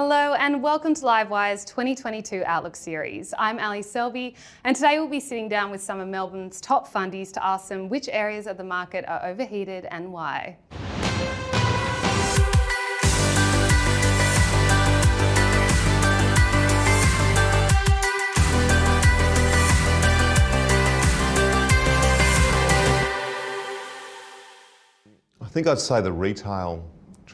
Hello and welcome to Livewire's 2022 Outlook series. I'm Ally Selby and today we'll be sitting down with some of Melbourne's top fundies to ask them which areas of the market are overheated and why. I think I'd say the retail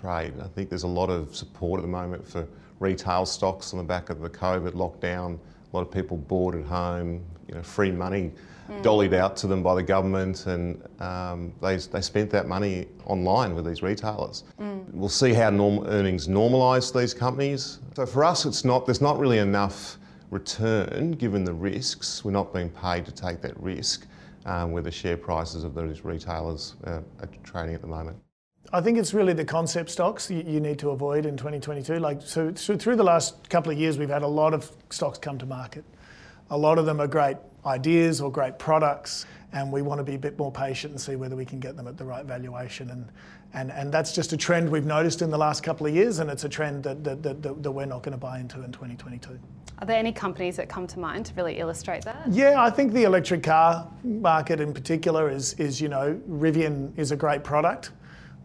trade. I think there's a lot of support at the moment for retail stocks on the back of the COVID lockdown. A lot of people bored at home, you know, free money mm. dollied out to them by the government, and um, they, they spent that money online with these retailers. Mm. We'll see how norm- earnings normalise for these companies. So for us, it's not there's not really enough return given the risks. We're not being paid to take that risk. Um, where the share prices of those retailers uh, are trading at the moment. I think it's really the concept stocks you, you need to avoid in 2022. Like so, so, through the last couple of years, we've had a lot of stocks come to market. A lot of them are great ideas or great products, and we want to be a bit more patient and see whether we can get them at the right valuation. And and, and that's just a trend we've noticed in the last couple of years, and it's a trend that, that, that, that we're not going to buy into in 2022. Are there any companies that come to mind to really illustrate that? Yeah, I think the electric car market in particular is, is you know, Rivian is a great product.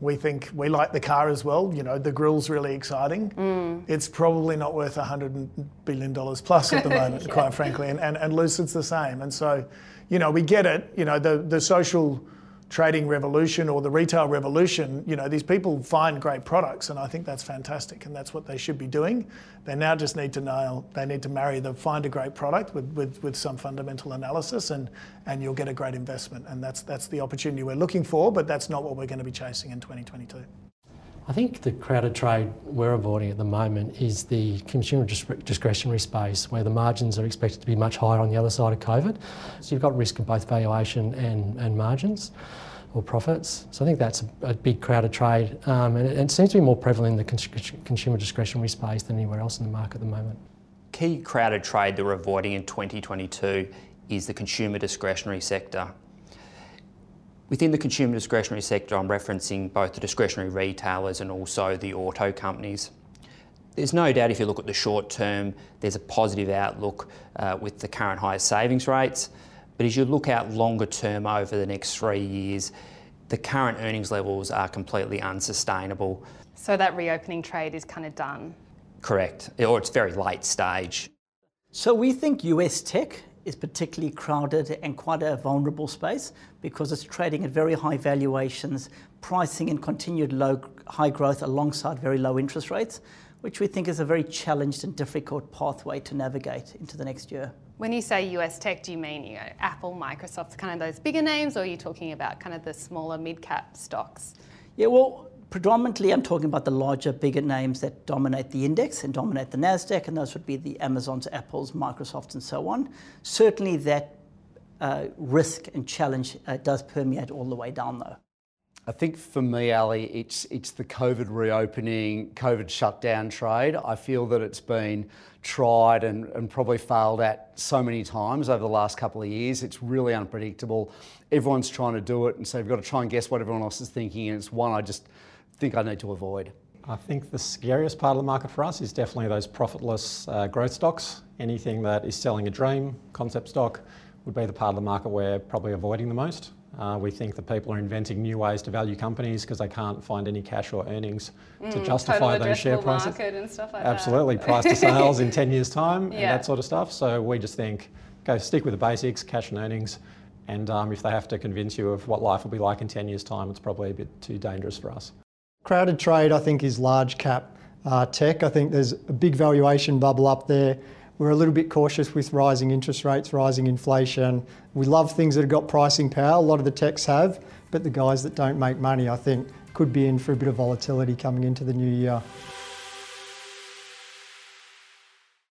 We think we like the car as well. You know, the grill's really exciting. Mm. It's probably not worth $100 billion plus at the moment, yeah. quite frankly, and, and, and Lucid's the same. And so, you know, we get it. You know, the, the social trading revolution or the retail revolution, you know, these people find great products, and I think that's fantastic, and that's what they should be doing. They now just need to nail, they need to marry the find a great product with, with, with some fundamental analysis, and, and you'll get a great investment. And that's, that's the opportunity we're looking for, but that's not what we're going to be chasing in 2022. I think the crowded trade we're avoiding at the moment is the consumer discretionary space where the margins are expected to be much higher on the other side of COVID. So you've got risk of both valuation and, and margins or profits. So I think that's a, a big crowded trade um, and it, it, seems to be more prevalent in the con- consumer discretionary space than anywhere else in the market at the moment. Key crowded trade that we're avoiding in 2022 is the consumer discretionary sector. Within the consumer discretionary sector, I'm referencing both the discretionary retailers and also the auto companies. There's no doubt if you look at the short term, there's a positive outlook uh, with the current higher savings rates. But as you look out longer term over the next three years, the current earnings levels are completely unsustainable. So that reopening trade is kind of done? Correct, or it's very late stage. So we think US tech is particularly crowded and quite a vulnerable space because it's trading at very high valuations, pricing in continued low, high growth alongside very low interest rates, which we think is a very challenged and difficult pathway to navigate into the next year. When you say US tech, do you mean you know, Apple, Microsoft, kind of those bigger names, or are you talking about kind of the smaller mid cap stocks? Yeah, well, predominantly I'm talking about the larger, bigger names that dominate the index and dominate the NASDAQ, and those would be the Amazons, Apples, Microsofts, and so on. Certainly that uh, risk and challenge uh, does permeate all the way down though. I think for me, Ally, it's it's the COVID reopening, COVID shutdown trade. I feel that it's been tried and, and probably failed at so many times over the last couple of years. It's really unpredictable. Everyone's trying to do it, and so you've got to try and guess what everyone else is thinking, and it's one I just think I need to avoid? I think the scariest part of the market for us is definitely those profitless uh, growth stocks. Anything that is selling a dream, concept stock, would be the part of the market we're probably avoiding the most. Uh, we think that people are inventing new ways to value companies because they can't find any cash or earnings mm, to justify those share prices. Like Absolutely, that. price to sales in 10 years' time yeah. and that sort of stuff. So we just think go stick with the basics, cash and earnings. And um, if they have to convince you of what life will be like in 10 years' time, it's probably a bit too dangerous for us. Crowded trade, I think, is large cap uh, tech. I think there's a big valuation bubble up there. We're a little bit cautious with rising interest rates, rising inflation. We love things that have got pricing power. A lot of the techs have, but the guys that don't make money, I think, could be in for a bit of volatility coming into the new year.